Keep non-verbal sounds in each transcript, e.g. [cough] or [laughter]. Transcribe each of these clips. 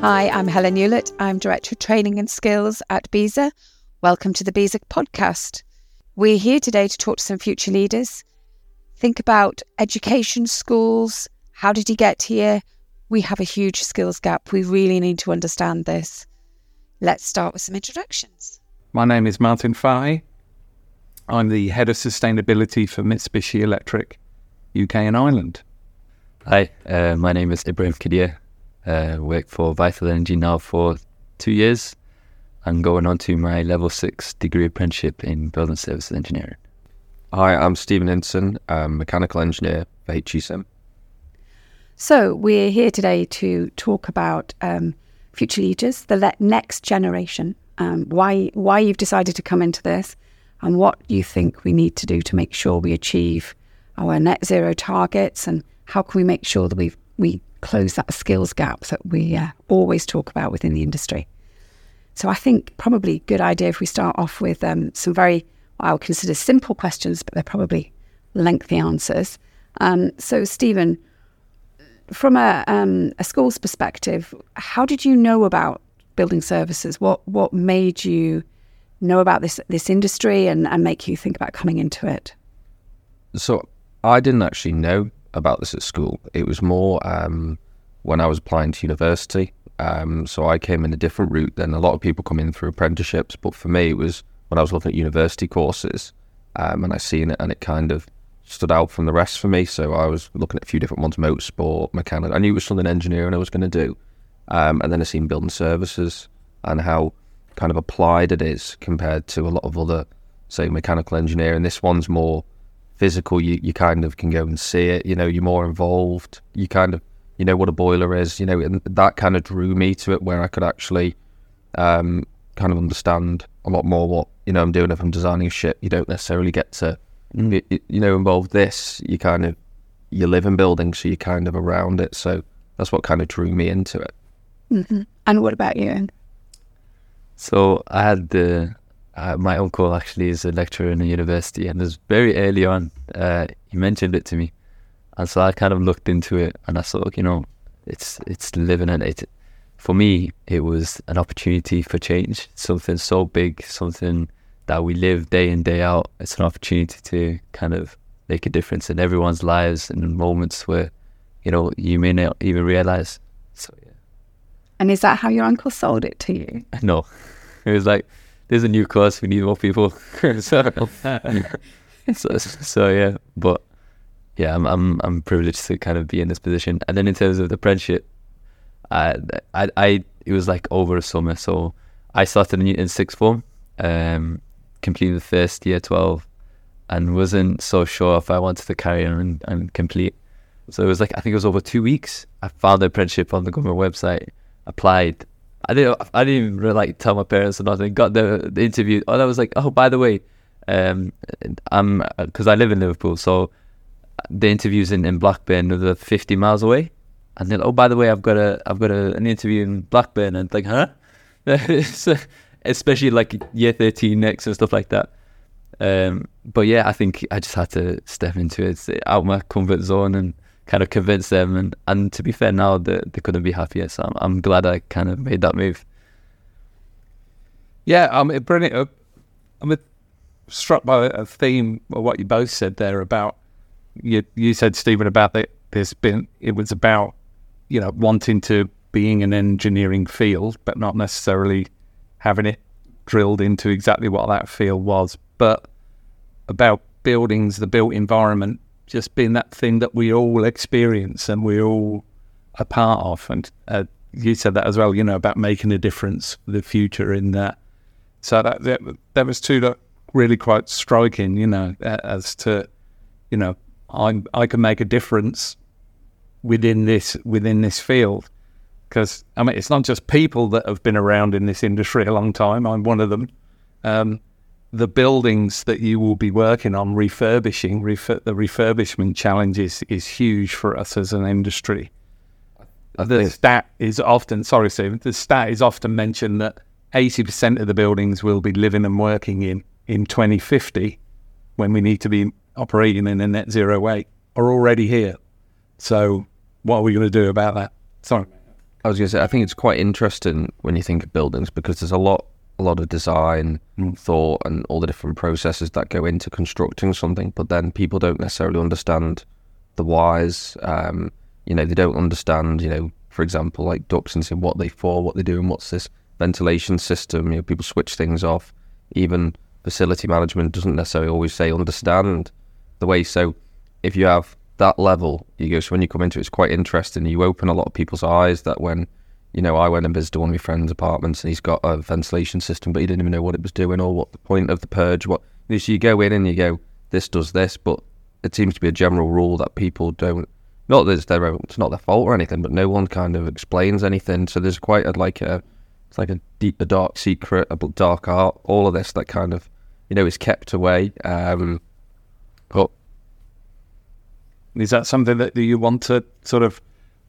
Hi, I'm Helen Yeulet. I'm Director of Training and Skills at BESA. Welcome to the BESA podcast. We're here today to talk to some future leaders. Think about education, schools. How did he get here? We have a huge skills gap. We really need to understand this. Let's start with some introductions. My name is Martin Fahey. I'm the Head of Sustainability for Mitsubishi Electric UK and Ireland. Hi, uh, my name is Ibrahim Qadir. Uh, work for Vital Energi now for two years. I'm going on to my level six degree apprenticeship in building services engineering. Hi, I'm Stephen Hinson, um, mechanical engineer for HE Simm. So we're here today to talk about um, future leaders, the le- next generation. Um, why why you've decided to come into this, and what you think we need to do to make sure we achieve our net zero targets, and how can we make sure that we we close that skills gap that we uh, always talk about within the industry. So I think probably a good idea if we start off with um, some very I would consider simple questions, but they're probably lengthy answers. Um, so Stephen, from a, um, a school's perspective, how did you know about building services? What what made you know about this this industry and, and make you think about coming into it? So I didn't actually know about this at school. It was more um, when I was applying to university. Um, so I came in a different route than a lot of people come in through apprenticeships. But for me, it was when I was looking at university courses um, and I seen it and it kind of stood out from the rest for me. So I was looking at a few different ones, motorsport, mechanical. I knew it was something engineering I was going to do. Um, and then I seen building services and how kind of applied it is compared to a lot of other, say, mechanical engineering. This one's more physical. You, you kind of can go and see it. You know, you're more involved. You kind of, you know what a boiler is. You know, and that kind of drew me to it where I could actually um, kind of understand a lot more what you know I'm doing if I'm designing a ship. You don't necessarily get to mm. you, you know involve this. You kind of you live in buildings, so you're kind of around it. So that's what kind of drew me into it. Mm-hmm. And what about you? So I had the uh, my uncle actually is a lecturer in a university, and it was very early on. Uh, he mentioned it to me, and so I kind of looked into it, and I thought, you know, it's it's living in it. For me, it was an opportunity for change. Something so big, something that we live day in day out. It's an opportunity to kind of make a difference in everyone's lives and moments where, you know, you may not even realize. So yeah. And is that how your uncle sold it to you? [laughs] No, it was like there's a new course. We need more people. [laughs] so, so, so, yeah, but yeah, I'm I'm I'm privileged to kind of be in this position. And then in terms of the apprenticeship, I I, I it was like over a summer. So I started in, in sixth form, um, completed the first year twelve, and wasn't so sure if I wanted to carry on and, and complete. So it was like I think it was over two weeks. I found the apprenticeship on the government website, applied, I didn't. I didn't even really, like tell my parents or nothing. Got the, the interview. Oh, I was like, oh, by the way, um, I'm because I live in Liverpool, so the interview's in, in Blackburn, another fifty miles away. And then, oh, by the way, I've got a I've got a, an interview in Blackburn, and like, huh? [laughs] Especially like year thirteen next and stuff like that. Um, but yeah, I think I just had to step into it, out my comfort zone, and kind of convince them. And, and to be fair, now they, they couldn't be happier. So I'm, I'm glad I kind of made that move. Yeah, um, brilliant. I'm struck by a theme of what you both said there about you. You said Stephen about that. There's been it was about you know wanting to being an engineering field, but not necessarily having it drilled into exactly what that field was, but about buildings, the built environment just being that thing that we all experience and we all are part of. And uh, you said that as well, you know, about making a difference for the future in that. So that that, that was two that really quite striking, you know, as to, you know, I I can make a difference within this within this field because I mean it's not just people that have been around in this industry a long time. I'm one of them. Um, the buildings that you will be working on refurbishing, refur- the refurbishment challenge is, is huge for us as an industry. The stat is often, sorry, Stephen, the stat is often mentioned that 80% of the buildings we'll be living and working in in 2050 when we need to be operating in a net zero way are already here. So, what are we going to do about that? Sorry. I was going to say, I think it's quite interesting when you think of buildings because there's a lot, a lot of design, thought, and all the different processes that go into constructing something. But then people don't necessarily understand the whys. Um, you know, they don't understand, you know, for example, like ducts and what they for, what they do, and what's this ventilation system. You know, people switch things off. Even facility management doesn't necessarily always say understand the way. So if you have that level, you go. So when you come into it, it's quite interesting. You open a lot of people's eyes that when, you know, I went and visited one of my friend's apartments and he's got a ventilation system, but he didn't even know what it was doing or what the point of the purge. What so you go in and you go, this does this, but it seems to be a general rule that people don't. Not that it's their own, it's not their fault or anything, but no one kind of explains anything. So there's quite a like a, it's like a deep, a dark secret, a dark art. All of this that kind of, you know, is kept away. Um, but Is that something that you want to sort of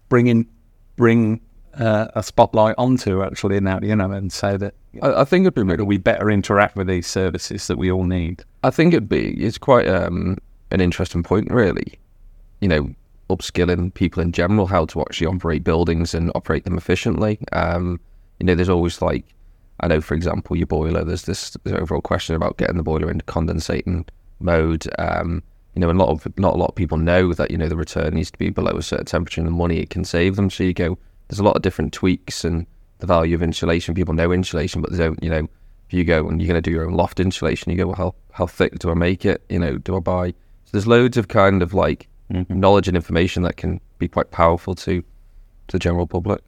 bring in, bring uh, a spotlight onto actually now, you know, and say that I, I think it'd be really we better interact with these services that we all need? I think it'd be it's quite um, an interesting point, really. You know, upskilling people in general how to actually operate buildings and operate them efficiently. Um, you know, there's always like, I know, for example, your boiler. There's this overall question about getting the boiler into condensating mode. Um, you know, a lot of not a lot of people know that you know the return needs to be below a certain temperature and the money it can save them. So you go, there's a lot of different tweaks and the value of insulation. People know insulation, but they don't. You know, if you go and you're going to do your own loft insulation, you go, well, how how thick do I make it? You know, do I buy? So there's loads of kind of like mm-hmm. knowledge and information that can be quite powerful to to the general public.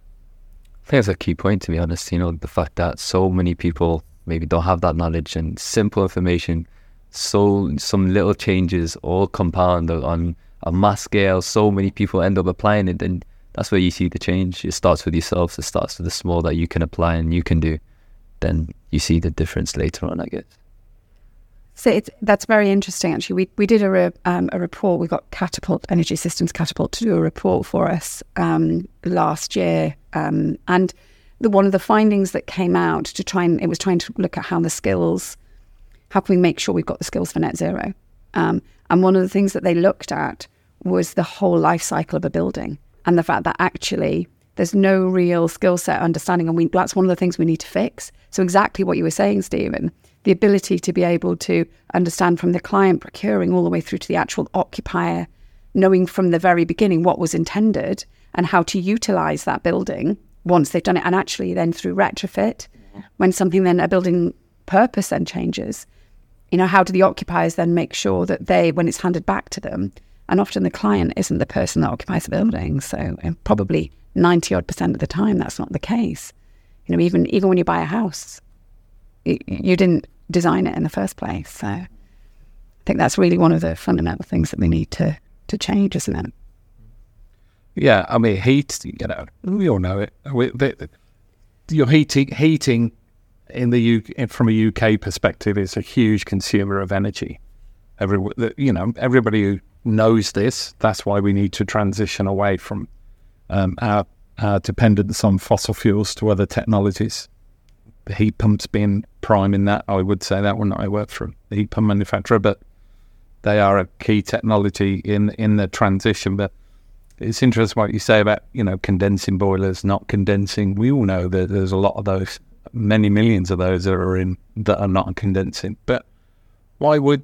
I think that's a key point, to be honest. You know, the fact that so many people maybe don't have that knowledge and simple information, so some little changes all compound on a mass scale. So many people end up applying it, and that's where you see the change. It starts with yourself. It starts with the small that you can apply and you can do. Then you see the difference later on, I guess. So that's very interesting. Actually, we we did a re, um, a report. We got Catapult Energy Systems Catapult to do a report for us um, last year, um, and the, one of the findings that came out to try and it was trying to look at how the skills, how can we make sure we've got the skills for net zero, um, and one of the things that they looked at was the whole life cycle of a building and the fact that actually there's no real skill set understanding, and we that's one of the things we need to fix. So exactly what you were saying, Stephen the ability to be able to understand from the client procuring all the way through to the actual occupier, knowing from the very beginning what was intended and how to utilize that building once they've done it. And actually, then through retrofit, when something then a building purpose then changes, you know, how do the occupiers then make sure that they, when it's handed back to them, and often the client isn't the person that occupies the building. So uh, probably 90 odd percent of the time, that's not the case. You know, even even when you buy a house, y- you didn't design it in the first place. So I think that's really one of the fundamental things that we need to to change, isn't it? Yeah, I mean, heat. You know, we all know it. We, your heating, heating in the UK, from a UK perspective, is a huge consumer of energy. Every, you know, everybody who knows this. That's why we need to transition away from um, our, our dependence on fossil fuels to other technologies. The heat pumps being prime in that, I would say that one. I work for a heat pump manufacturer, but they are a key technology in in the transition. But it's interesting what you say about you know condensing boilers, not condensing. We all know that there's a lot of those, many millions of those that are in that are not condensing. But why would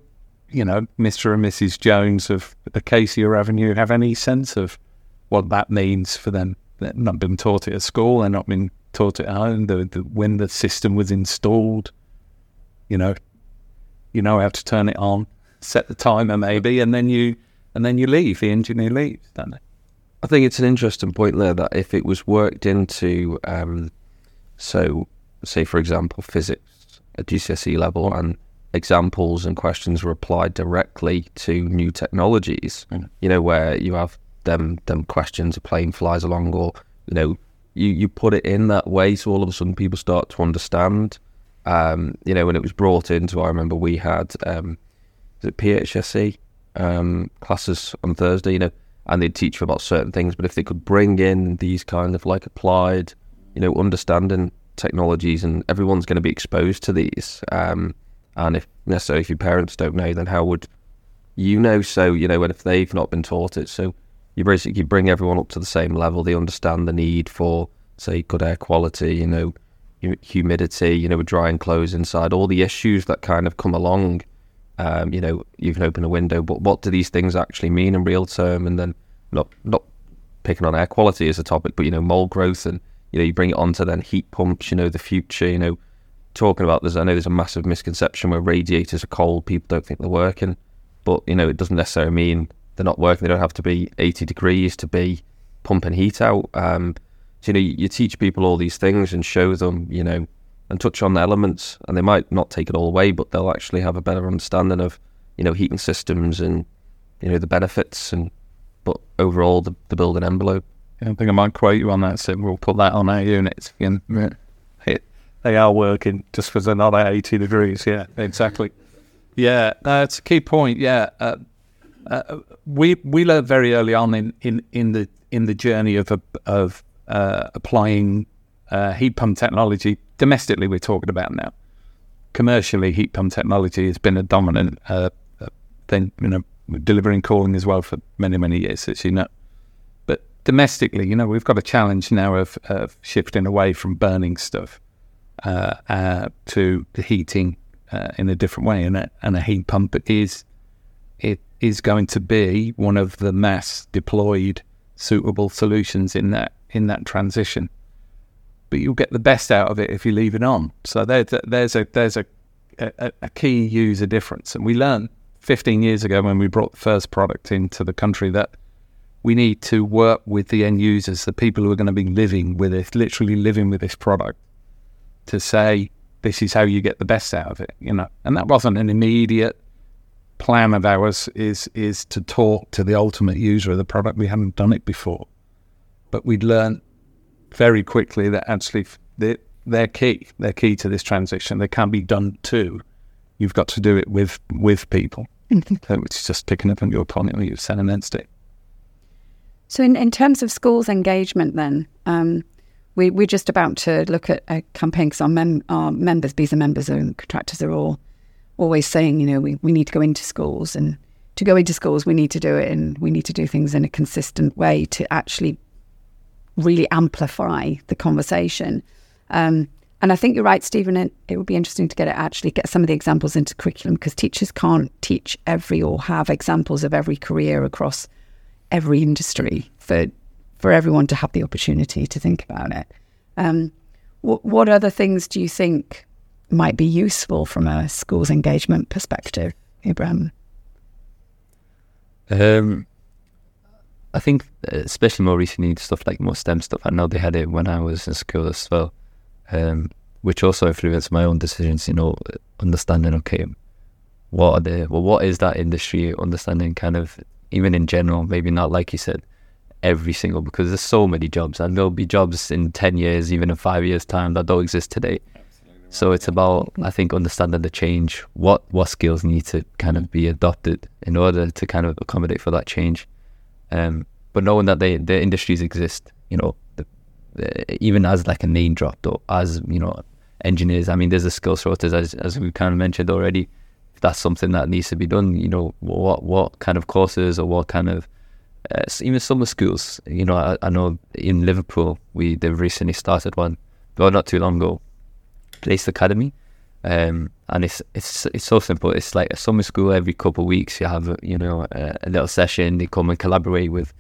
you know Mr. and Mrs. Jones of Acacia Avenue have any sense of what that means for them? They've not been taught it at school. They're not been taught it at home. The, the, when the system was installed, you know, you know how to turn it on, set the timer maybe, and then you and then you leave. The engineer leaves, don't they? I think it's an interesting point there that if it was worked into, um, so say for example, physics at GCSE level, and examples and questions were applied directly to new technologies. Mm. You know, where you have them them questions, a plane flies along, or you know, you you put it in that way, so all of a sudden people start to understand. Um, you know, when it was brought into, I remember we had um, is it PHSE um, classes on Thursday, you know, and they'd teach you about certain things. But if they could bring in these kind of like applied, you know, understanding technologies, and everyone's going to be exposed to these. Um, and if necessarily if your parents don't know, then how would you know? So you know, and if they've not been taught it, so you basically bring everyone up to the same level. They understand the need for say good air quality, you know, humidity, you know, drying clothes inside, all the issues that kind of come along. Um, you know, you can open a window, but what do these things actually mean in real term? And then not not picking on air quality as a topic, but you know, mold growth and you know, you bring it onto then heat pumps, you know, the future, you know, talking about this I know there's a massive misconception where radiators are cold, people don't think they're working. But, you know, it doesn't necessarily mean they're not working. They don't have to be 80 degrees to be pumping heat out. Um, so, you know, you, teach people all these things and show them, you know, and touch on the elements, and they might not take it all away, but they'll actually have a better understanding of, you know, heating systems and, you know, the benefits and, but overall the, the building envelope. Yeah, I think I might quote you on that, so we'll put that on our units. It, they are working just because they're not at 80 degrees. Yeah, exactly. Yeah, that's a key point. Yeah, uh, uh, we we learned very early on in, in, in the in the journey of of uh, applying uh, heat pump technology domestically. We're talking about now. Commercially, heat pump technology has been a dominant uh, thing. You know, delivering cooling as well for many many years, as you know. But domestically, you know, we've got a challenge now of, of shifting away from burning stuff uh, to the heating uh, in a different way, and a, and a heat pump is it is going to be one of the mass deployed suitable solutions in that in that transition. But you'll get the best out of it if you leave it on. So there's a, there's a there's a, a, a key user difference, and we learned 15 years ago when we brought the first product into the country that we need to work with the end users, the people who are going to be living with it, literally living with this product, to say this is how you get the best out of it, you know. And that wasn't an immediate plan of ours. Is is to talk to the ultimate user of the product. We hadn't done it before, but we'd learned very quickly that actually they're, they're key. They're key to this transition. They can be done too. You've got to do it with with people. Which is just picking up on your point what you said against it. So, in, in terms of schools engagement, then, um, we, we're just about to look at a campaign because our, mem- our members, BESA members and contractors are all always saying, you know, we, we need to go into schools and to go into schools, we need to do it and we need to do things in a consistent way to actually really amplify the conversation. Um, and I think you're right, Stephen. It, it would be interesting to get it actually get some of the examples into curriculum because teachers can't teach every or have examples of every career across every industry for for everyone to have the opportunity to think about it. Um, what, what other things do you think might be useful from a schools engagement perspective, Ibrahim? Um, I think, uh, especially more recently, stuff like more STEM stuff. I know they had it when I was in school as well, um, which also influenced my own decisions. You know, understanding okay, what are the well, what is that industry? Understanding kind of even in general, maybe not like you said, every single because there's so many jobs and there'll be jobs in 10 years even in five years time that don't exist today. So it's about i think understanding the change what what skills need to kind of be adopted in order to kind of accommodate for that change. Um, but knowing that they the industries exist you know the, the, even as like a name drop or as you know engineers i mean there's a skill shortage as, as we kind of mentioned already. If that's something that needs to be done you know what what kind of courses or what kind of uh, even summer schools. You know, I, I, know in Liverpool we they've recently started one, well, not too long ago, Place Academy, um, and it's it's it's so simple. It's like a summer school every couple of weeks. You have you know a, a, little session. They come and collaborate with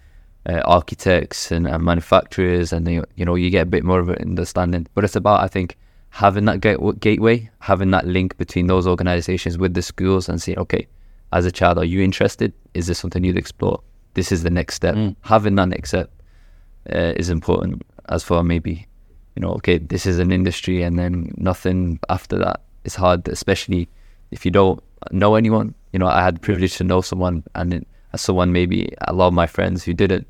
uh, architects and, and, manufacturers, and they, you know you get a bit more of an understanding. But it's about I think having that gateway, having that link between those organisations with the schools, and saying, okay, as a child, are you interested? Is this something you'd explore? This is the next step. Mm. Having that next step uh, is important as for maybe, you know, okay, this is an industry and then nothing after that. It's hard, especially if you don't know anyone. You know, I had the privilege to know someone and it, as someone maybe a lot of my friends who didn't,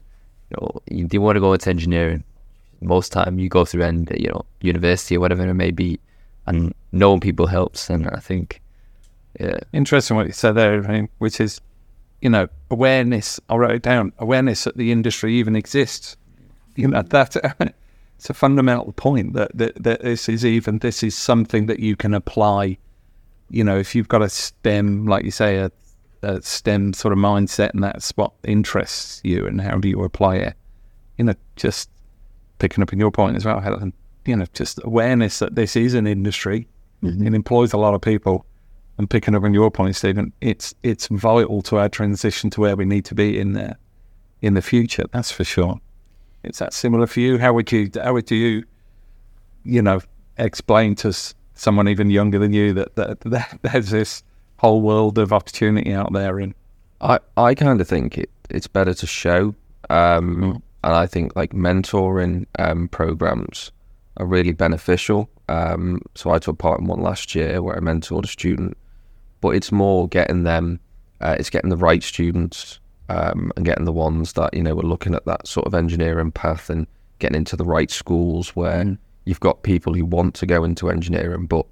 you know, you, they want to go into engineering. Most time you go through and you know university or whatever it may be, and knowing people helps. And I think, yeah, interesting what you said there, which is you know, awareness. I wrote it down. Awareness that the industry even exists. You know that [laughs] it's a fundamental point that, that that this is even this is something that you can apply. You know, if you've got a STEM, like you say, a, a STEM sort of mindset, and that's what interests you, and how do you apply it? You know, just picking up in your point as well, Helen, you know, just awareness that this is an industry. Mm-hmm. It employs a lot of people. And picking up on your point, Stephen, it's it's vital to our transition to where we need to be in there in the future. That's for sure. Is that similar for you? How would you how would you, you know, explain to someone even younger than you that, that, that [laughs] there's this whole world of opportunity out there and I, I kind of think it, it's better to show. Um, And I think like mentoring um, programs are really beneficial. Um, so I took part in one last year where I mentored a student, but it's more getting them, uh, it's getting the right students um, and getting the ones that, you know, are looking at that sort of engineering path and getting into the right schools where you've got people who want to go into engineering. But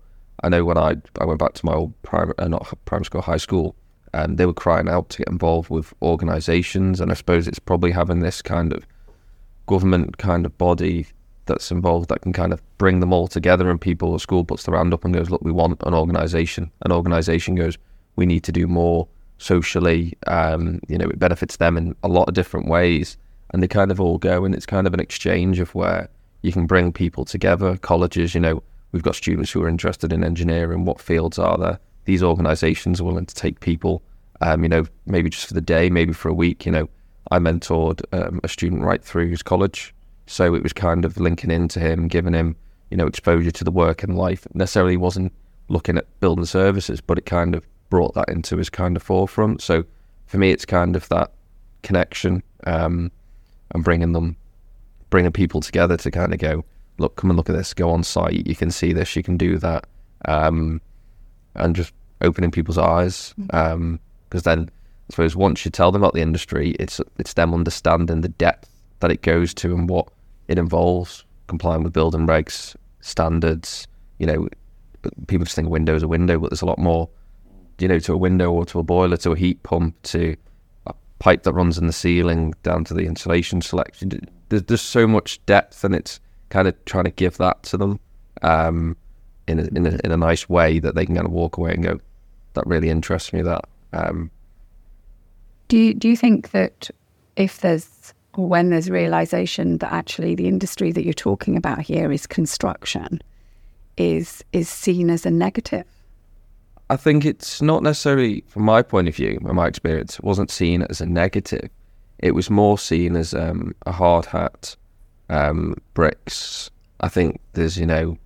I know when I, I went back to my old primary, uh, not primary school, high school, um, they were crying out to get involved with organisations, and I suppose it's probably having this kind of government kind of body that's involved that can kind of bring them all together, and people, the school puts their hand up and goes, "Look, we want an organisation." An organisation goes, "We need to do more socially." Um, you know, it benefits them in a lot of different ways, and they kind of all go, and it's kind of an exchange of where you can bring people together. Colleges, you know, we've got students who are interested in engineering. What fields are there? These organisations are willing to take people. Um, you know, maybe just for the day, maybe for a week. You know, I mentored um, a student right through his college, so it was kind of linking into him, giving him, you know, exposure to the work and life. Necessarily wasn't looking at building services, but it kind of brought that into his kind of forefront. So for me, it's kind of that connection um, and bringing them, bringing people together to kind of go, look, come and look at this, go on site, you can see this, you can do that, um, and just opening people's eyes. Because then, I suppose once you tell them about the industry, it's it's them understanding the depth that it goes to and what it involves, complying with building regs, standards. You know, people just think a window is a window, but there's a lot more. You know, to a window or to a boiler, to a heat pump, to a pipe that runs in the ceiling, down to the insulation selection. There's there's so much depth, and it's kind of trying to give that to them um, in a, in a in a nice way that they can kind of walk away and go, that really interests me. That um, Do you do you think that if there's or when there's realization that actually the industry that you're talking about here is construction, is is seen as a negative? I think it's not necessarily, from my point of view, from my experience, it wasn't seen as a negative. It was more seen as um, a hard hat, um, bricks. I think there's, you know,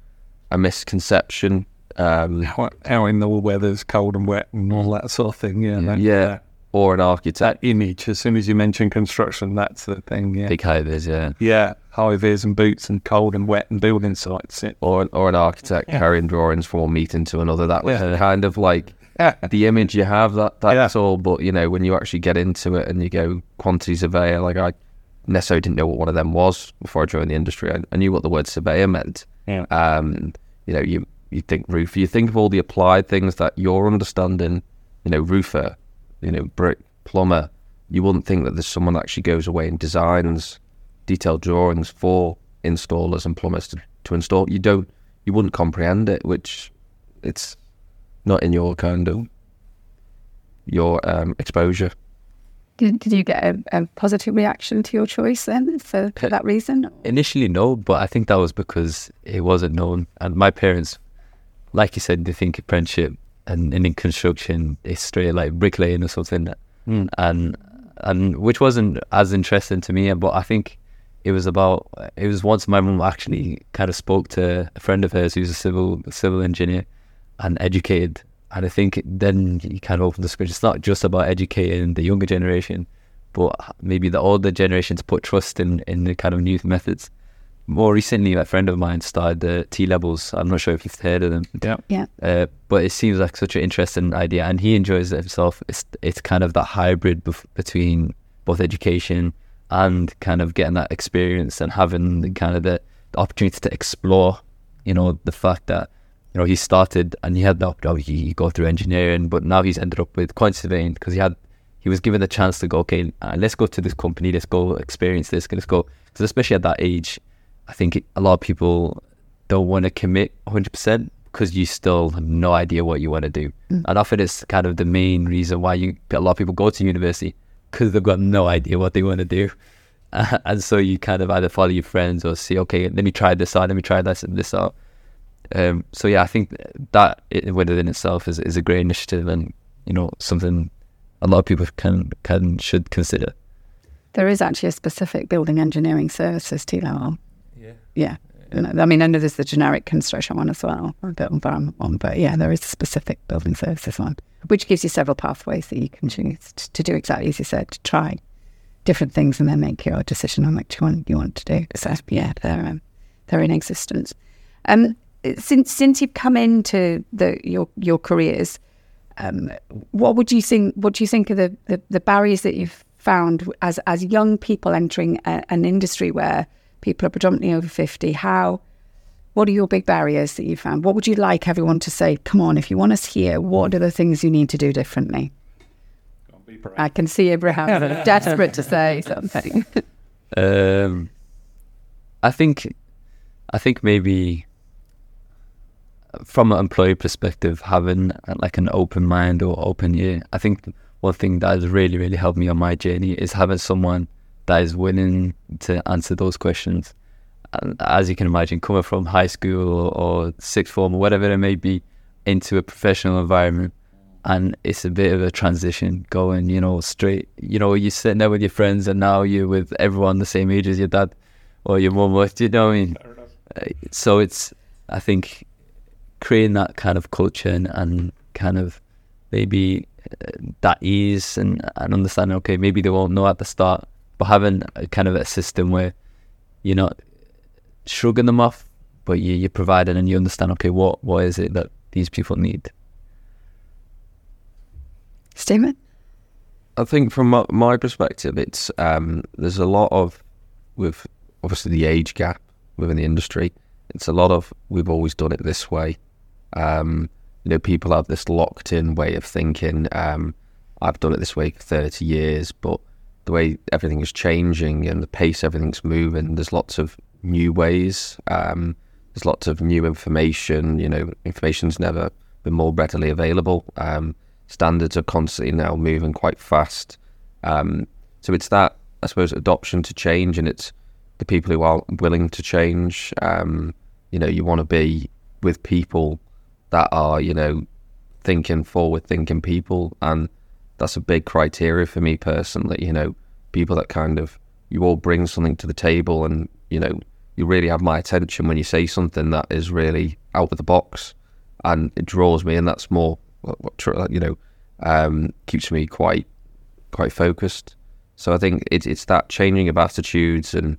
a misconception. Um, how, how in the weather's cold and wet and all that sort of thing. Yeah, that, yeah, that, or an architect. that image. As soon as you mention construction, that's the thing. Yeah, Big high vis, yeah. yeah, high vis and boots and cold and wet and building sites. It, or an, or an architect carrying drawings from one meeting to another. That was Yeah. kind of like yeah, the image you have. That that's Yeah. all. But you know, when you actually get into it and you go quantity surveyor, like I necessarily didn't know what one of them was before I joined the industry. I, I knew what the word surveyor meant. yeah, Um, you know, you you think roofer, you think of all the applied things that you're understanding. You know, roofer, you know, brick, plumber. You wouldn't think that there's someone that actually goes away and designs detailed drawings for installers and plumbers to, to install. You don't, you wouldn't comprehend it, which it's not in your kind of your um, exposure. Did, did you get a, a positive reaction to your choice then for, for that reason? Initially, no, but I think that was because it wasn't known. And my parents, like you said, they think apprenticeship and, in construction history, like bricklaying or something. Hmm. And and which wasn't as interesting to me. But I think it was about it was once my mum actually kind of spoke to a friend of hers who's a civil civil engineer and educated. And I think then you kind of open the switch. It's not just about educating the younger generation, but maybe the older generations put trust in in the kind of new methods. More recently, a friend of mine started the T levels. I'm not sure if you've heard of them. yeah. Yeah. Uh, but it seems like such an interesting idea, and he enjoys it himself. It's it's kind of that hybrid bef- between both education and kind of getting that experience and having the kind of the, the opportunity to explore. You know, the fact that you know he started and he had the opportunity he go through engineering, but now he's ended up with quantity surveying because he had he was given the chance to go. Okay, uh, let's go to this company. Let's go experience this. Let's go because especially at that age, I think a lot of people don't want to commit 100% because you still have no idea what you want to do. And often it's kind of the main reason why you a lot of people go to university because they've got no idea what they want to do. [laughs] and so you kind of either follow your friends or see, okay, let me try this out, let me try this and this out. Um, so yeah, I think that it, within itself is is a great initiative and you know something a lot of people can can should consider. There is actually a specific building engineering services T level. Yeah. I mean, I know there's the generic construction one as well, the environment one, but yeah, there is a specific building services one, which gives you several pathways that you can choose to, do exactly as you said, to try different things and then make your decision on which one you want to do. So yeah, they're um, they're in existence. Um, since since you've come into the your your careers, um, what would you think? What do you think of the, the, the barriers that you've found as as young people entering a, an industry where people are predominantly over fifty? How what are your big barriers that you found? What would you like everyone to say? Come on, if you want us here, what are the things you need to do differently? I can see Abraham [laughs] desperate to say something. [laughs] Um, I think, I think maybe from an employee perspective, having uh, like an open mind or open ear. I think one thing that has really, really helped me on my journey is having someone that is willing to answer those questions. And as you can imagine, coming from high school or, or sixth form or whatever it may be into a professional environment, and it's a bit of a transition going, you know, straight. You know, you're sitting there with your friends, and now you're with everyone the same age as your dad or your mum. What you know? What I mean, uh, so it's. I think creating that kind of culture and, and kind of maybe uh, that ease and, and understanding. Okay, maybe they won't know at the start, but having a kind of a system where you're not shrugging them off, but you, you're providing and you understand. Okay, what what is it that these people need? Stephen? I think from my, my perspective, it's um, there's a lot of with obviously the age gap within the industry. It's a lot of we've always done it this way. Um, you know, people have this locked in way of thinking. Um, I've done it this way for thirty years, but the way everything is changing and the pace everything's moving, there's lots of new ways. Um, there's lots of new information. You know, information's never been more readily available. Um, standards are constantly now moving quite fast. Um, so it's that, I suppose, adoption to change, and it's the people who are willing to change. Um, you know, you want to be with people that are, you know, thinking forward thinking people. And that's a big criteria for me personally, you know, people that kind of, you all bring something to the table and, you know, you really have my attention when you say something that is really out of the box and it draws me. And that's more what, you know um, keeps me quite quite focused. So I think it's it's that changing of attitudes, and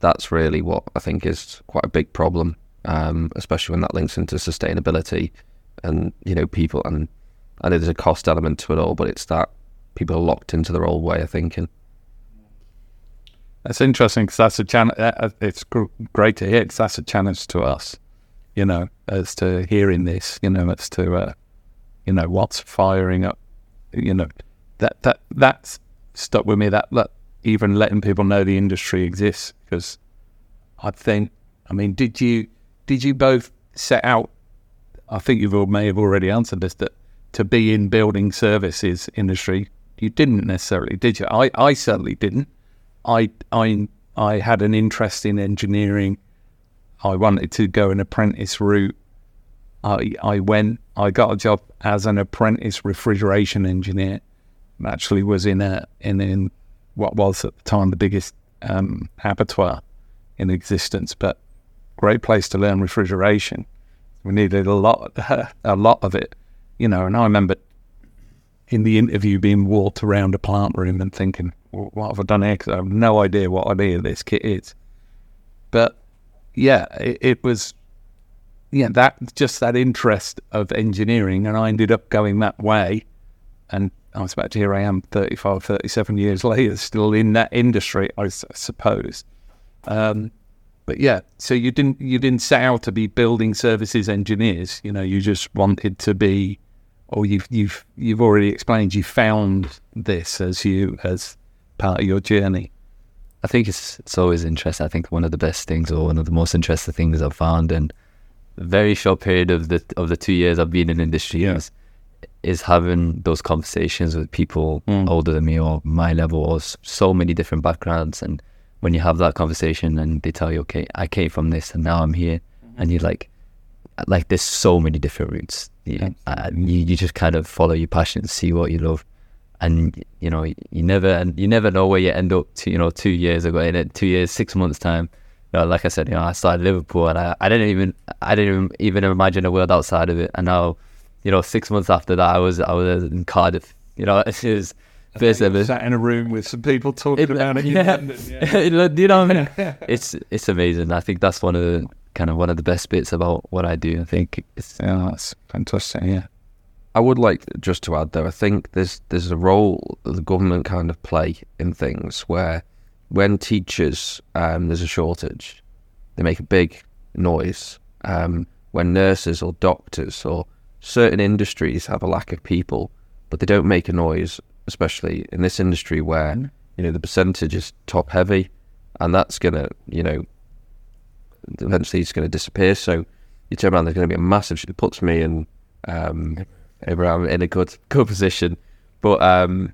that's really what I think is quite a big problem, um, especially when that links into sustainability and you know people. And I know there's a cost element to it all, but it's that people are locked into their old way of thinking. That's interesting because that's a challenge. It's great to hear because that's a challenge to us, you know, as to hearing this, you know, as to uh, you know what's firing up you know that that that's stuck with me that, that even letting people know the industry exists because I think I mean did you did you both set out I think you may have already answered this that to be in building services industry you didn't necessarily did you? I, I certainly didn't. I I I had an interest in engineering. I wanted to go an apprentice route. I, I went, I got a job as an apprentice refrigeration engineer. Actually, was in a in, in what was at the time the biggest um, abattoir in existence, but great place to learn refrigeration. We needed a lot, [laughs] a lot of it, you know. And I remember in the interview being walked around a plant room and thinking, well, "What have I done here?" Because I have no idea what idea this kit is. But yeah, it, it was yeah, that just that interest of engineering, and I ended up going that way. And I was about to here I am 35, 37 years later, still in that industry, I suppose. Um, but yeah, so you didn't you didn't set out to be building services engineers. You know, you just wanted to be, or you've you've you've already explained you found this as you as part of your journey. I think it's it's always interesting. I think one of the best things, or one of the most interesting things I've found, and very short period of the of the two years I've been in industry yeah. is, is having those conversations with people mm. older than me or my level or so many different backgrounds and when you have that conversation and they tell you, okay, I came from this and now I'm here, and you're like, like there's so many different routes. You, uh, you, you just kind of follow your passion, see what you love, and you know you never and you never know where you end up. To, you know, two years ago, in it, two years, six months time. You know, like I said, you know, I started Liverpool, and I, I didn't even I didn't even imagine a world outside of it, and now, you know, six months after that, I was I was in Cardiff. You know, [laughs] it was first ever. Sat in a room with some people talking It- about it. in [laughs] yeah. London, yeah. [laughs] you know, I mean? it's it's amazing. I think that's one of the kind of one of the best bits about what I do. I think it's Yeah, that's fantastic. Yeah. I would like just to add though, I think there's there's a role that the government kind of play in things where when teachers um, there's a shortage, they make a big noise. Um, when nurses or doctors or certain industries have a lack of people, but they don't make a noise, especially in this industry where you know the percentage is top heavy, and that's gonna you know eventually it's going to disappear. So you turn around, there's going to be a massive. It puts me and um, Abraham in a good good position, but um,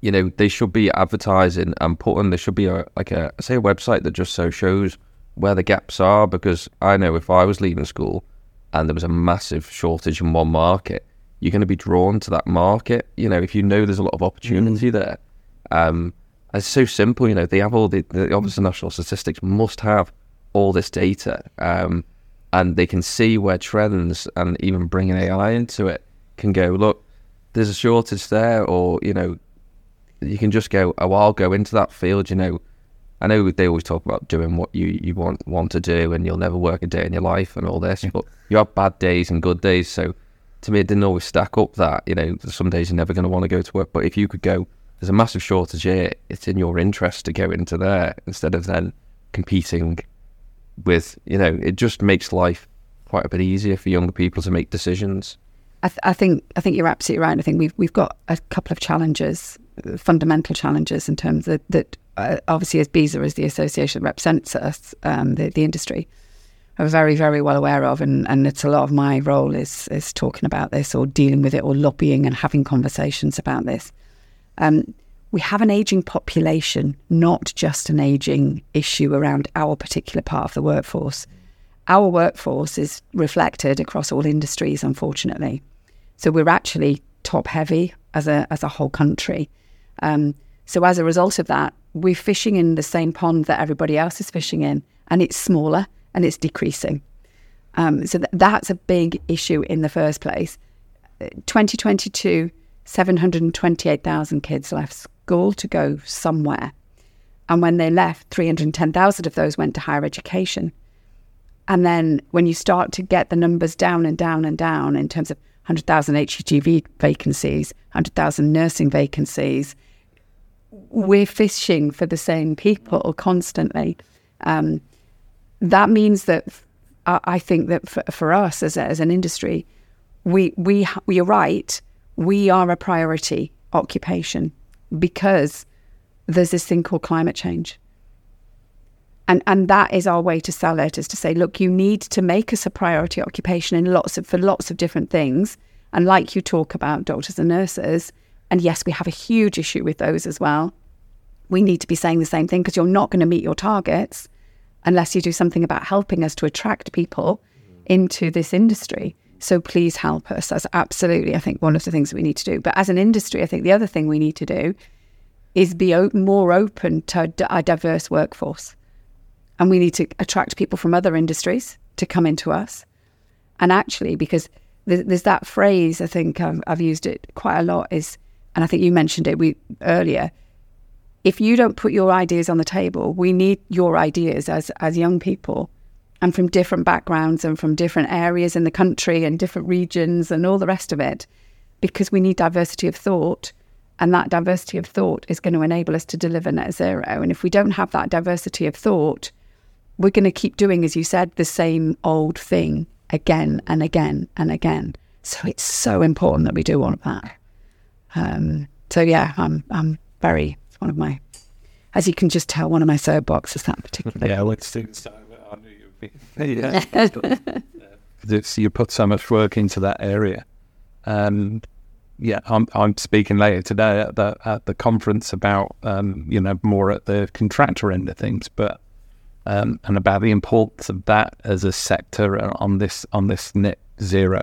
you know they should be advertising and putting. There should be a like a say a website that just so shows where the gaps are because I know if I was leaving school and there was a massive shortage in one market, you're going to be drawn to that market. You know, if you know there's a lot of opportunity there. Um, it's so simple, you know. They have all the, the Office of National Statistics must have all this data, um, and they can see where trends and even bringing AI into it can go. Look, there's a shortage there, or you know, you can just go. Oh, I'll go into that field. You know, I know they always talk about doing what you, you want want to do, and you'll never work a day in your life and all this. But you have bad days and good days. So to me, it didn't always stack up. That you know, some days you're never going to want to go to work. But if you could go, there's a massive shortage here. It's in your interest to go into there instead of then competing with. You know, it just makes life quite a bit easier for younger people to make decisions. I, th- I think I think you're absolutely right. I think we've we've got a couple of challenges, fundamental challenges in terms of that. Uh, obviously, as BESA, as the association that represents us, um, the the industry, are very very well aware of, and, and it's a lot of my role is is talking about this or dealing with it or lobbying and having conversations about this. Um, we have an aging population, not just an aging issue around our particular part of the workforce. Our workforce is reflected across all industries, unfortunately. So we're actually top heavy as a as a whole country. Um, so as a result of that, we're fishing in the same pond that everybody else is fishing in, and it's smaller and it's decreasing. Um, so th- that's a big issue in the first place. Uh, 2022, 728,000 kids left school to go somewhere. And when they left, 310,000 of those went to higher education. And then when you start to get the numbers down and down and down in terms of 100,000 HGV vacancies, 100,000 nursing vacancies, we're fishing for the same people constantly. Um, that means that I think that for, for us as, a, as an industry, we, we, we are right. We are a priority occupation because there's this thing called climate change. And, and that is our way to sell it is to say, look, you need to make us a priority occupation in lots of for lots of different things. And like you talk about doctors and nurses, and yes, we have a huge issue with those as well. We need to be saying the same thing because you're not going to meet your targets unless you do something about helping us to attract people mm-hmm. into this industry. So please help us. That's absolutely, I think, one of the things that we need to do. But as an industry, I think the other thing we need to do is be o- more open to a diverse workforce. And we need to attract people from other industries to come into us. And actually, because there's, there's that phrase, I think I've, I've used it quite a lot, is, and I think you mentioned it we, earlier, if you don't put your ideas on the table, we need your ideas as, as young people and from different backgrounds and from different areas in the country and different regions and all the rest of it, because we need diversity of thought. And that diversity of thought is going to enable us to deliver net zero. And if we don't have that diversity of thought, we're going to keep doing, as you said, the same old thing again and again and again. So it's so important that we do all of that. Um, so yeah, I'm I'm very it's one of my, as you can just tell, one of my soapboxes that particular. Yeah, let's do this time. You'd. [laughs] Yeah. [laughs] It's, you put so much work into that area. Um, yeah, I'm I'm speaking later today at the at the conference about um, you know more at the contractor end of things, but um, and about the importance of that as a sector on this on this net zero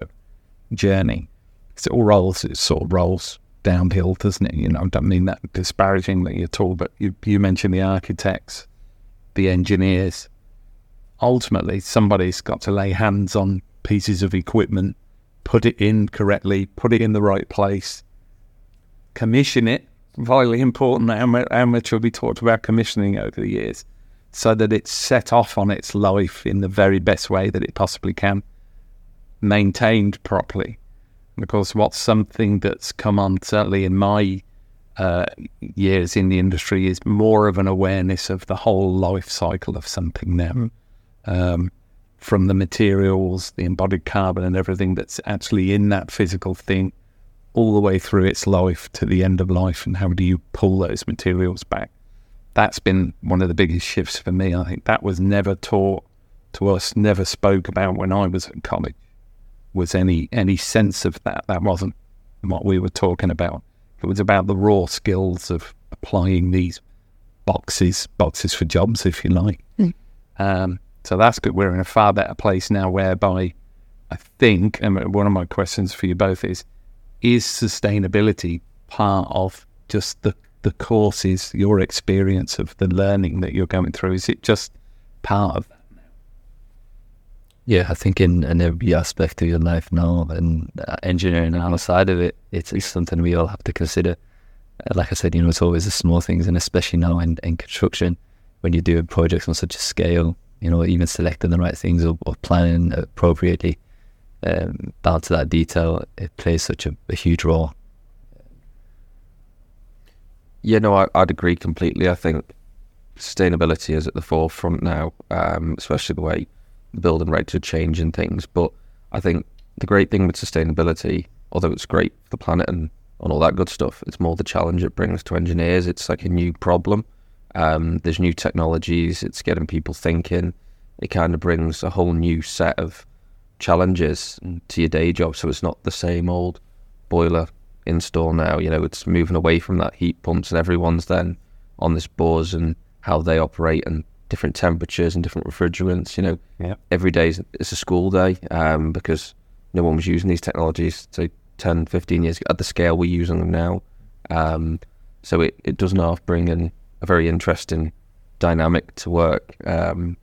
journey. Because it all rolls, it sort of rolls downhill, doesn't it? You know, I don't mean that disparagingly at all, but you you mentioned the architects, the engineers. Ultimately, somebody's got to lay hands on pieces of equipment put it in correctly, put it in the right place, commission it. Vitally important. How much, we talked about commissioning over the years, so that it's set off on its life in the very best way that it possibly can, maintained properly. And of course, what's something that's come on certainly in my uh, years in the industry is more of an awareness of the whole life cycle of something now. Mm. Um, from the materials, the embodied carbon, and everything that's actually in that physical thing, all the way through its life to the end of life, and how do you pull those materials back? That's been one of the biggest shifts for me. I think that was never taught to us, never spoke about when I was at college. Was any any sense of that? That wasn't what we were talking about. It was about the raw skills of applying these boxes, boxes for jobs, if you like. Mm. Um, so that's good. We're in a far better place now whereby I think, and one of my questions for you both is, is sustainability part of just the, the courses, your experience of the learning that you're going through? Is it just part of that? Yeah, I think in, in every aspect of your life now, and engineering and outside of it, it's, it's something we all have to consider. Uh, like I said, you know, it's always the small things, and especially now in, in construction, when you're doing projects on such a scale, you know, even selecting the right things or, or planning appropriately um, down to that detail, it plays such a, a huge role. Yeah, no, I, would agree completely. I think sustainability is at the forefront now, um, especially the way the building rates are changing things. But I think the great thing with sustainability, although it's great for the planet and, and all that good stuff, it's more the challenge it brings to engineers. It's like a new problem. Um, there's new technologies. It's getting people thinking. It kind of brings a whole new set of challenges to your day job. So it's not the same old boiler install now. You know, it's moving away from that heat pumps, and everyone's then on this buzz and how they operate and different temperatures and different refrigerants. You know, yeah. every day is, is a school day um, because no one was using these technologies say 10, 15 years at the scale we're using them now. Um, so it, it does not bring in a very interesting dynamic to work um,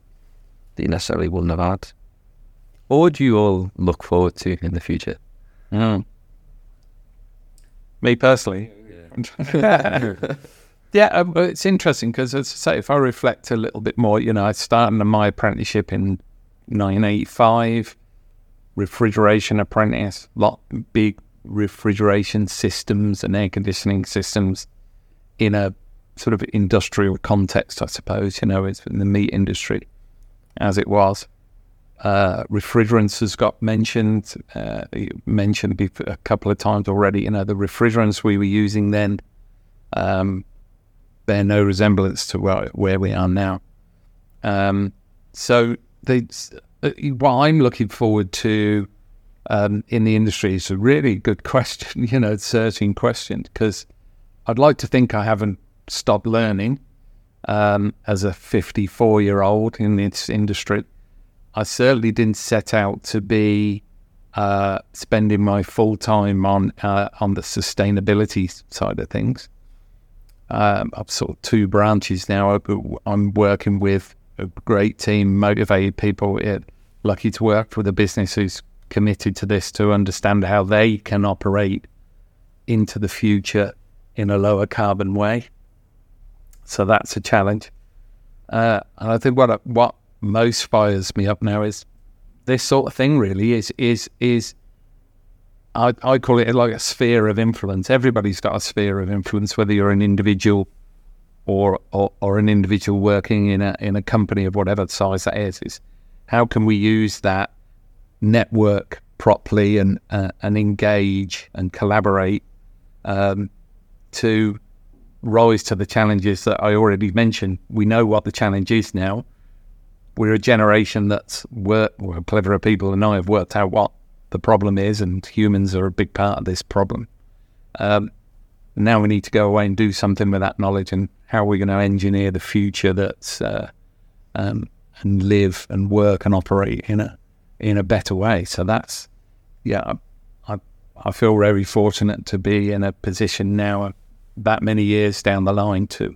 that you necessarily wouldn't have had. What would you all look forward to in the future? Mm. Me personally. Yeah, [laughs] yeah um, it's interesting because, as I say, if I reflect a little bit more, you know, I started my apprenticeship in 1985, refrigeration apprentice, lot big refrigeration systems and air conditioning systems in a sort of industrial context, I suppose, you know, it's in the meat industry as it was. Uh, refrigerants has got mentioned, uh, mentioned a couple of times already. You know, the refrigerants we were using then um, bear no resemblance to where, where we are now. Um, so, they, uh, what I'm looking forward to um, in the industry is a really good [laughs] question, you know, searching question, because I'd like to think I haven't stopped learning um, as a 54 year old in this industry. I certainly didn't set out to be uh, spending my full time on uh, on the sustainability side of things. Um, I've sort of two branches now. I'm working with a great team, motivated people. It, lucky to work with a business who's committed to this to understand how they can operate into the future in a lower carbon way. So that's a challenge. Uh, and I think what what most fires me up now is this sort of thing. Really is is is I, I call it like a sphere of influence. Everybody's got a sphere of influence, whether you're an individual or, or, or an individual working in a in a company of whatever size that is. Is how can we use that network properly and uh, and engage and collaborate um, to rise to the challenges that I already mentioned. We know what the challenge is now. We're a generation that's worked, cleverer people than I have worked out what the problem is, and humans are a big part of this problem. Um, now we need to go away and do something with that knowledge, and how are we going to engineer the future that's uh, um, and live and work and operate in a in a better way. So that's yeah, I I feel very fortunate to be in a position now, that many years down the line, to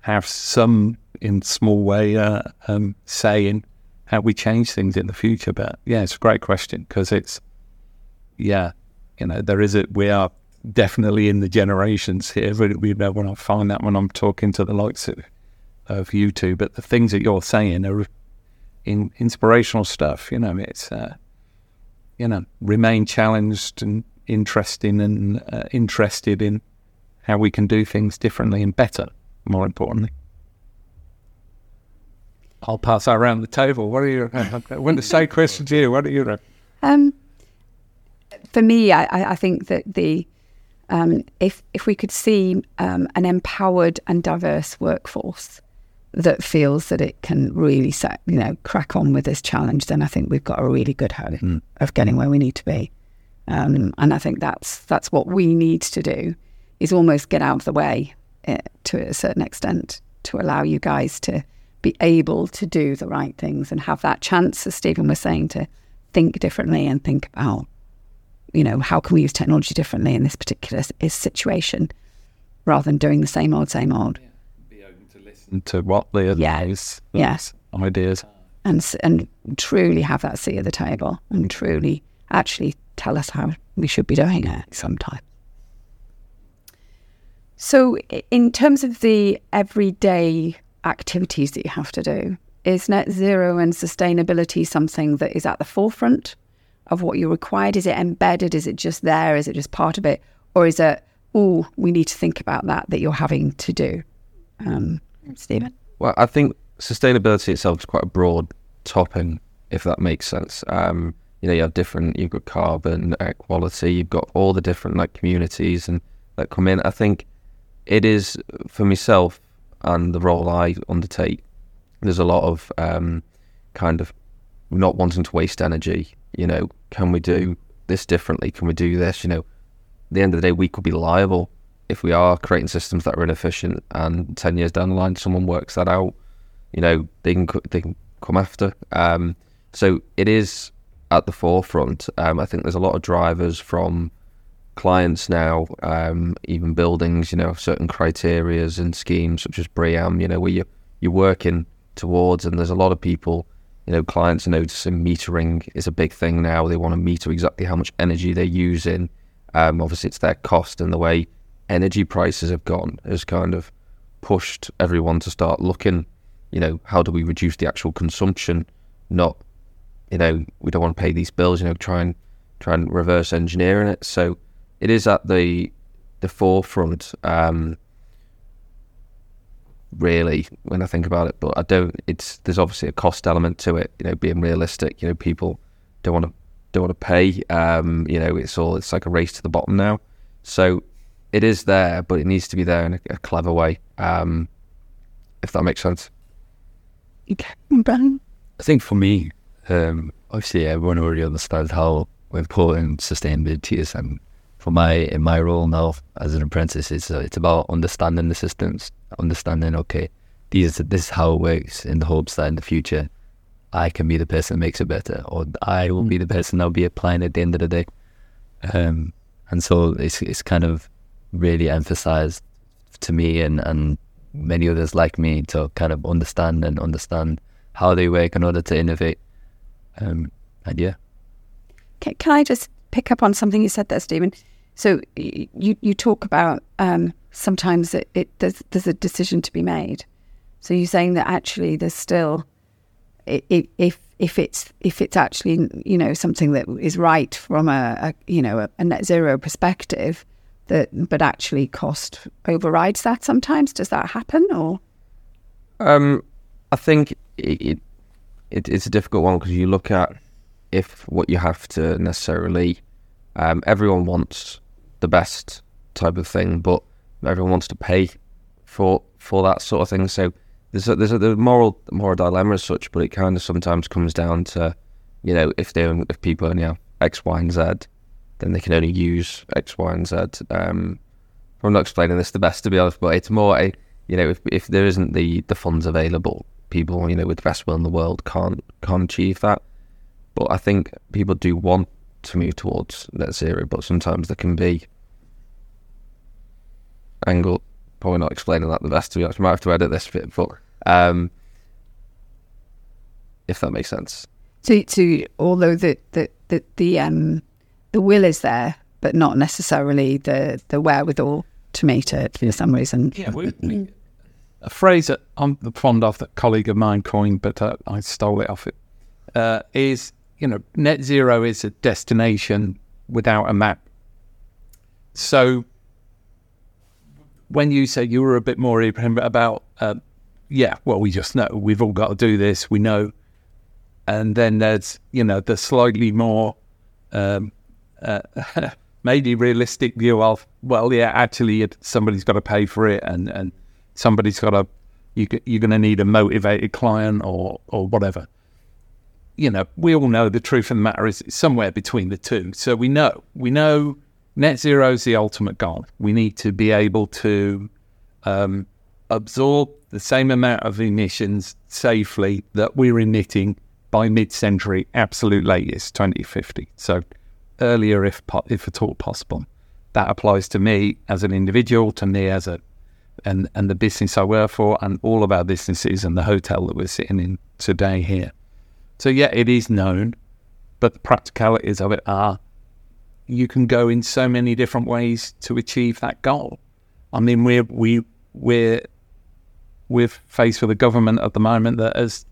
have some in small way uh, um, say in how we change things in the future. But yeah, it's a great question because it's yeah, you know, there is a we are definitely in the generations here. But we know when I find that when I'm talking to the likes of, of you two, but the things that you're saying are in inspirational stuff. You know, it's uh, you know remain challenged and interesting and uh, interested in how we can do things differently and better. More importantly. I'll pass that around the table. What are you? I want to say question to you. What are you? Um, for me, I, I think that the um, if if we could see um, an empowered and diverse workforce that feels that it can really set, you know, crack on with this challenge, then I think we've got a really good hope mm. of getting where we need to be. Um, and I think that's that's what we need to do is almost get out of the way uh, to a certain extent to allow you guys to be able to do the right things and have that chance, as Stephen was saying, to think differently and think about, you know, how can we use technology differently in this particular situation rather than doing the same old, same old. Yeah. Be open to listen. To what? The yes, yes ideas, and and truly have that seat at the table and truly actually tell us how we should be doing it sometime. So, in terms of the everyday activities that you have to do, is net zero and sustainability something that is at the forefront of what you're required? Is it embedded? Is it just there? Is it just part of it? Or is it, oh, we need to think about that that you're having to do? Um, Stephen? Well, I think sustainability itself is quite a broad topic, if that makes sense. Um, you know, you have different, you've got carbon, air quality, you've got all the different like communities and that come in. I think it is for myself and the role I undertake. There's a lot of um, kind of not wanting to waste energy. You know, can we do this differently? Can we do this? You know, at the end of the day, we could be liable if we are creating systems that are inefficient and 10 years down the line someone works that out you know they can they can come after um, so it is at the forefront um, i think there's a lot of drivers from clients now um, even buildings you know certain criterias and schemes such as BREEAM you know where you you're working towards and there's a lot of people you know clients are noticing metering is a big thing now they want to meter exactly how much energy they're using um, obviously it's their cost and the way energy prices have gone has kind of pushed everyone to start looking, you know, how do we reduce the actual consumption? Not, you know, we don't want to pay these bills, you know, try and try and reverse engineering it. So it is at the the forefront, um, really, when I think about it. But I don't. It's there's obviously a cost element to it. You know, being realistic. You know, people don't want to don't want to pay. Um, you know, it's all it's like a race to the bottom now. So it is there, but it needs to be there in a, a clever way. Um, if that makes sense. Okay, Brian. I think for me, um, obviously everyone already understands how important sustainability is, and for my in my role now as an apprentice, it's uh, it's about understanding the systems, understanding okay, these this is how it works in the hopes that in the future, I can be the person that makes it better, or I will be the person that'll be applying at the end of the day. Um, and so it's it's kind of really emphasized to me and, and many others like me to kind of understand and understand how they work in order to innovate. Um, and yeah. Can, can I just pick up on something you said there, Stephen? So you you talk about um, sometimes it, it there's, there's a decision to be made. So you're saying that actually there's still if if if it's if it's actually you know something that is right from a, a you know a, a net zero perspective, that but actually cost overrides that sometimes does that happen or um, i think it, it, it's a difficult one because you look at if what you have to necessarily um, everyone wants the best type of thing but everyone wants to pay for for that sort of thing so there's a, there's a, moral moral dilemma as such but it kind of sometimes comes down to you know if they if people only have x y and z then they can only use X, Y, and Z. Um, I'm not explaining this the best to be honest, but it's more a you know if if there isn't the the funds available, people you know with the best will in the world can't can't achieve that. But I think people do want to move towards net zero, but sometimes there can be angle. Probably not explaining that the best to be honest. I might have to edit this a bit, but um, if that makes sense. So, so although the the the, the um the will is there, but not necessarily the the wherewithal to meet it for some reason. Yeah, we, we, a phrase that I'm fond of that a colleague of mine coined, but uh, I stole it off it. Uh, is you know net zero is a destination without a map. So when you say you were a bit more about, uh, yeah, well, we just know we've all got to do this. We know, and then there's you know the slightly more um, uh, [laughs] maybe realistic view of well, yeah, actually somebody's got to pay for it, and and somebody's got to you you're going to need a motivated client or or whatever. You know, we all know the truth of the matter is somewhere between the two. So we know we know net zero is the ultimate goal. We need to be able to um, absorb the same amount of emissions safely that we're emitting by mid-century, absolute latest 2050. So earlier, if if at all possible. That applies to me as an individual, to me as a and and the business I work for, and all of our businesses, and the hotel that we're sitting in today here. So yeah, it is known, but the practicalities of it are you can go in so many different ways to achieve that goal. I mean, we're we we're we're faced with a government at the moment that has,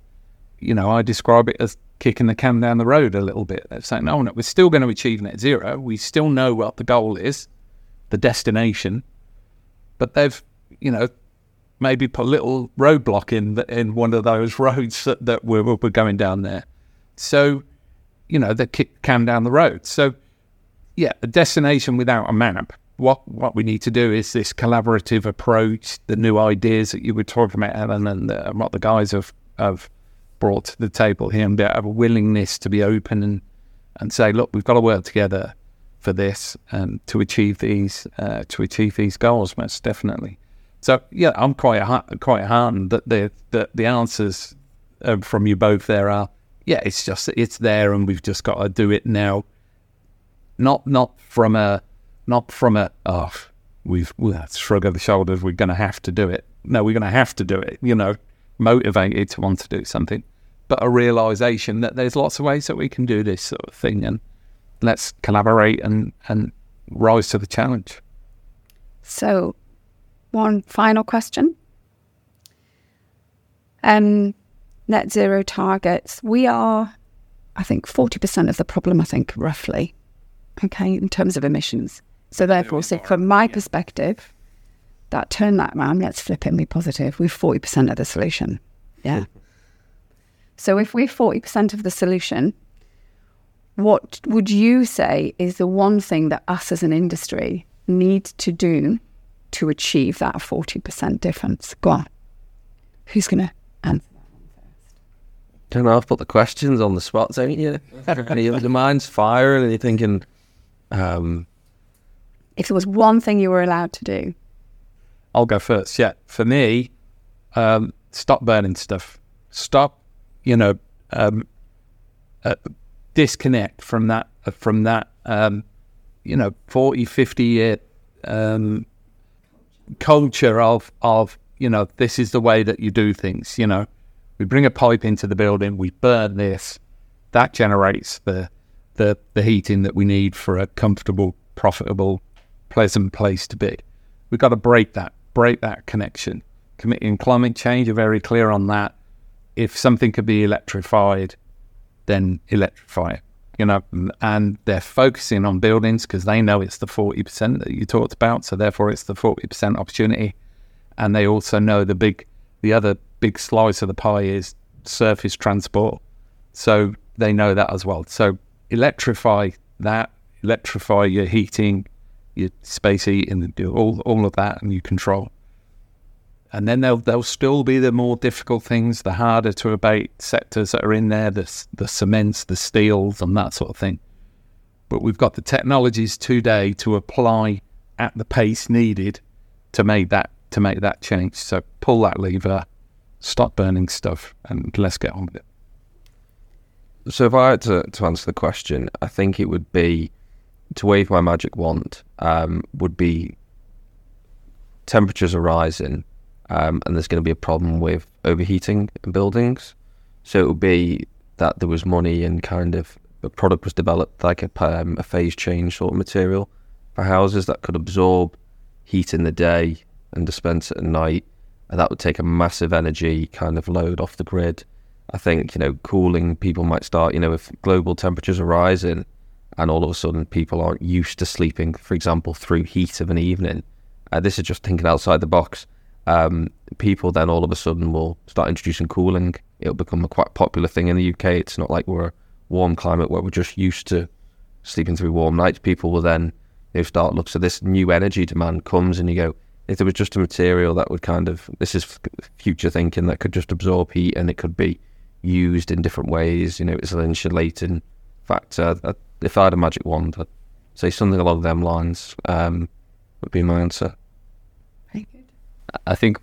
you know, I describe it as kicking the can down the road a little bit. They're saying, no, no, we're still going to achieve net zero. We still know what the goal is, the destination, but they've, you know, maybe put a little roadblock in in one of those [laughs] roads that, that we're, we're going down there. So, you know, they kick the can down the road. So yeah, a destination without a map. What what we need to do is this collaborative approach, the new ideas that you were talking about, Helen, and, the, and what the guys have have brought to the table here, and a willingness to be open and and say, look, we've got to work together for this and to achieve these uh, to achieve these goals, most definitely. So yeah, I'm quite quite heartened that the that the answers uh, from you both there are yeah, it's just it's there, and we've just got to do it now not not from a not from a oh we've we shrug of the shoulders we're going to have to do it. No, we're going to have to do it. You know, motivated to want to do something, but a realization that there's lots of ways that we can do this sort of thing, and let's collaborate and and rise to the challenge. So, one final question. Um, net zero targets. We are, I think, forty percent of the problem. I think roughly okay, in terms of emissions. So therefore, so from my perspective, that turn that around, let's flip it and be positive. We're 40% of the solution. Yeah. so if we're 40% of the solution, what would you say is the one thing that us as an industry need to do to achieve that 40% difference? Go on. Who's going to answer that one first? Don't know, I've put the questions on the spot, don't you? your mind's firing and you're thinking, um, if there was one thing you were allowed to do, I'll go first. Yeah, for me, um, stop burning stuff. Stop, you know, um, uh, disconnect from that uh, from that um, you know 40 50 year um, culture of of you know this is the way that you do things you know we bring a pipe into the building we burn this that generates the the, the heating that we need for a comfortable, profitable, pleasant place to be. We've got to break that, break that connection. Committee on Climate Change are very clear on that. If something could be electrified, then electrify it. You know, and they're focusing on buildings because they know it's the forty percent that you talked about. So therefore, it's the forty percent opportunity, and they also know the big, the other big slice of the pie is surface transport. So they know that as well. So electrify that, electrify your heating, your space heating, and all all of that, and you control. And then there'll there'll still be the more difficult things, the harder to abate sectors that are in there, the the cements, the steels, and that sort of thing. but we've got the technologies today to apply at the pace needed to make that to make that change. So pull that lever, stop burning stuff, and let's get on with it. So if I had to, to answer the question, I think it would be to wave my magic wand um, would be temperatures are rising um, and there's going to be a problem with overheating in buildings. So it would be that there was money and kind of a product was developed like a, um, a phase change sort of material for houses that could absorb heat in the day and dispense it at night. And that would take a massive energy kind of load off the grid. I think, you know, cooling people might start, you know, if global temperatures are rising and all of a sudden people aren't used to sleeping, for example, through heat of an evening. Uh, this is just thinking outside the box. Um, people then all of a sudden will start introducing cooling. It'll become a quite popular thing in the UK. It's not like we're a warm climate where we're just used to sleeping through warm nights. People will then you know, start look. So this new energy demand comes, and you go, if there was just a material that would kind of this is future thinking that could just absorb heat and it could be used in different ways. You know, it's an insulating factor. If I had a magic wand, I'd say something along them lines um, would be my answer. Very good. I think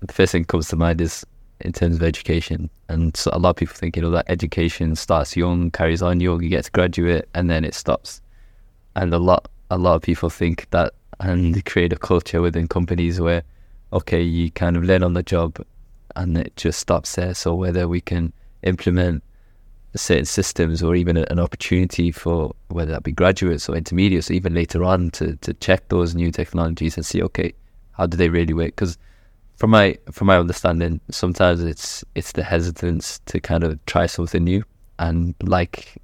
the first thing that comes to mind is in terms of education, and so a lot of people think you know that education starts young, carries on young, you get to graduate, and then it stops. And a lot, a lot of people think that, and create a culture within companies where, okay, you kind of learn on the job, and it just stops there. So whether we can implement certain systems or even an opportunity for whether that be graduates or intermediates or even later on to, to check those new technologies and see okay how do they really work? Because from my from my understanding sometimes it's it's the hesitance to kind of try something new. And like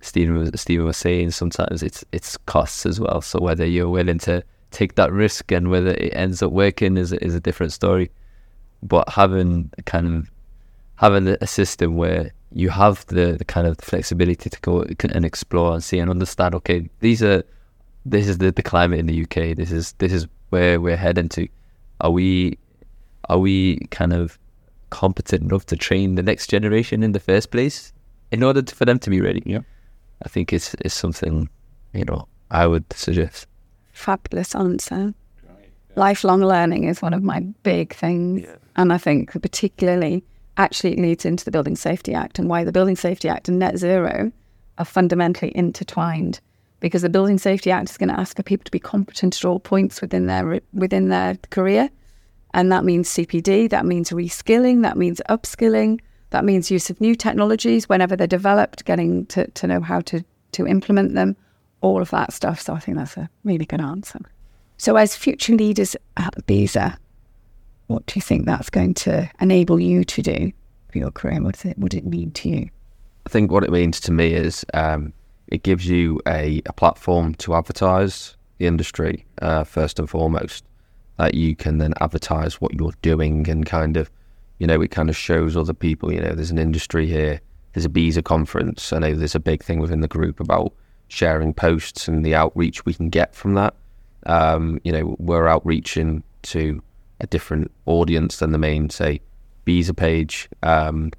Stephen was, Stephen was saying sometimes it's it's costs as well. So whether you're willing to take that risk and whether it ends up working is is a different story. But having kind of having a system where you have the, the kind of flexibility to go and explore and see and understand. Okay, these are this is the, the climate in the UK. This is this is where we're heading to. Are we are we kind of competent enough to train the next generation in the first place in order to, for them to be ready? Yeah, I think it's it's something you know I would suggest. Fabulous answer. Lifelong learning is one of my big things, Yeah. and I think particularly actually it leads into the Building Safety Act and why the Building Safety Act and net zero are fundamentally intertwined. Because the Building Safety Act is going to ask for people to be competent at all points within their within their career, and that means CPD, that means reskilling, that means upskilling, that means use of new technologies whenever they're developed, getting to, to know how to to implement them, all of that stuff. So I think that's a really good answer. So as future leaders at BESA, what do you think that's going to enable you to do for your career? What, it, what it mean to you? I think what it means to me is um, it gives you a, a platform to advertise the industry uh, first and foremost. That you can then advertise what you're doing and kind of, you know, it kind of shows other people, you know, there's an industry here. There's a BESA conference. I know there's a big thing within the group about sharing posts and the outreach we can get from that. Um, you know, we're outreaching to a different audience than the main, say, BESA page. Um,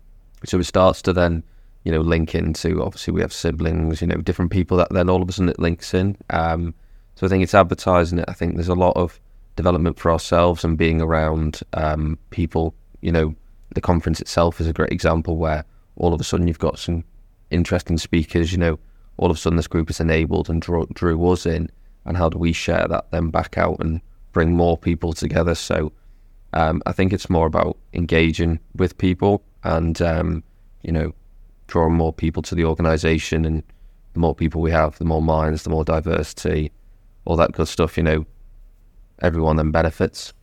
so it starts to then, you know, link into obviously we have siblings, you know, different people that then all of a sudden it links in. Um, so I think it's advertising it. I think there's a lot of development for ourselves and being around um, people. You know, the conference itself is a great example where all of a sudden you've got some interesting speakers. You know, all of a sudden this group is enabled and drew, drew us in. And how do we share that then back out and bring more people together? So um, I think it's more about engaging with people and um, you know drawing more people to the organisation. And the more people we have, the more minds, the more diversity, all that good stuff. You know, everyone then benefits.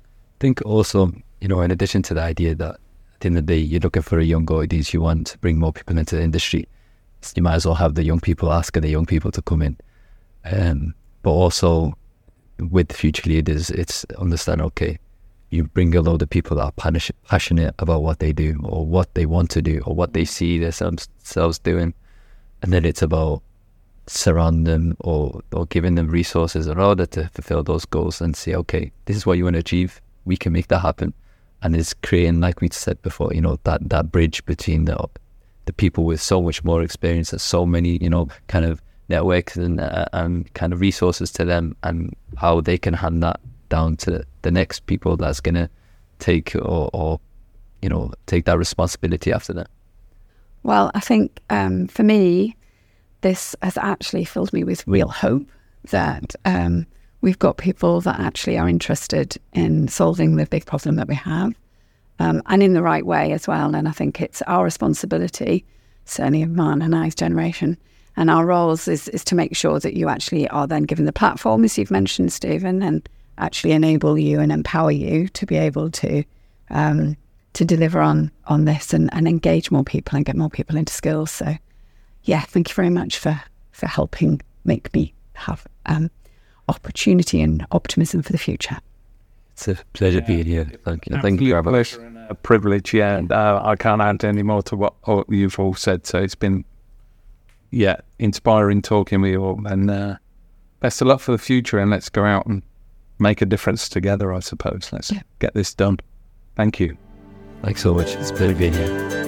I think also, you know, in addition to the idea that at the end of the day, you're looking for a young audience, you want to bring more people into the industry. You might as well have the young people asking the young people to come in. Um, but also with future leaders, it's understand, okay, you bring a load of people that are passionate about what they do or what they want to do or what they see themselves doing. And then it's about surround them or, or giving them resources in order to fulfill those goals and say, okay, this is what you want to achieve. We can make that happen. And it's creating, like we said before, you know, that, that bridge between the the people with so much more experience and so many, you know, kind of networks and uh, and kind of resources to them and how they can hand that down to the next people that's gonna take or, or you know take that responsibility after that. Well, I think um, for me, this has actually filled me with real hope that um, we've got people that actually are interested in solving the big problem that we have um, and in the right way as well. And I think it's our responsibility, certainly of Martin and I's generation, and our roles is, is to make sure that you actually are then given the platform, as you've mentioned, Stephen, and actually enable you and empower you to be able to um, to deliver on on this and, and engage more people and get more people into skills. So, yeah, thank you very much for for helping make me have um, opportunity and optimism for the future. It's a pleasure being here. Thank you. Thank you, Robert. Pleasure and a privilege, yeah. And, uh, I can't add any more to what, what you've all said. So it's been, yeah, inspiring talking with you all. And uh, best of luck for the future. And let's go out and make a difference together, I suppose. Let's Yeah. get this done. Thank you. Thanks so much. It's a pleasure being here.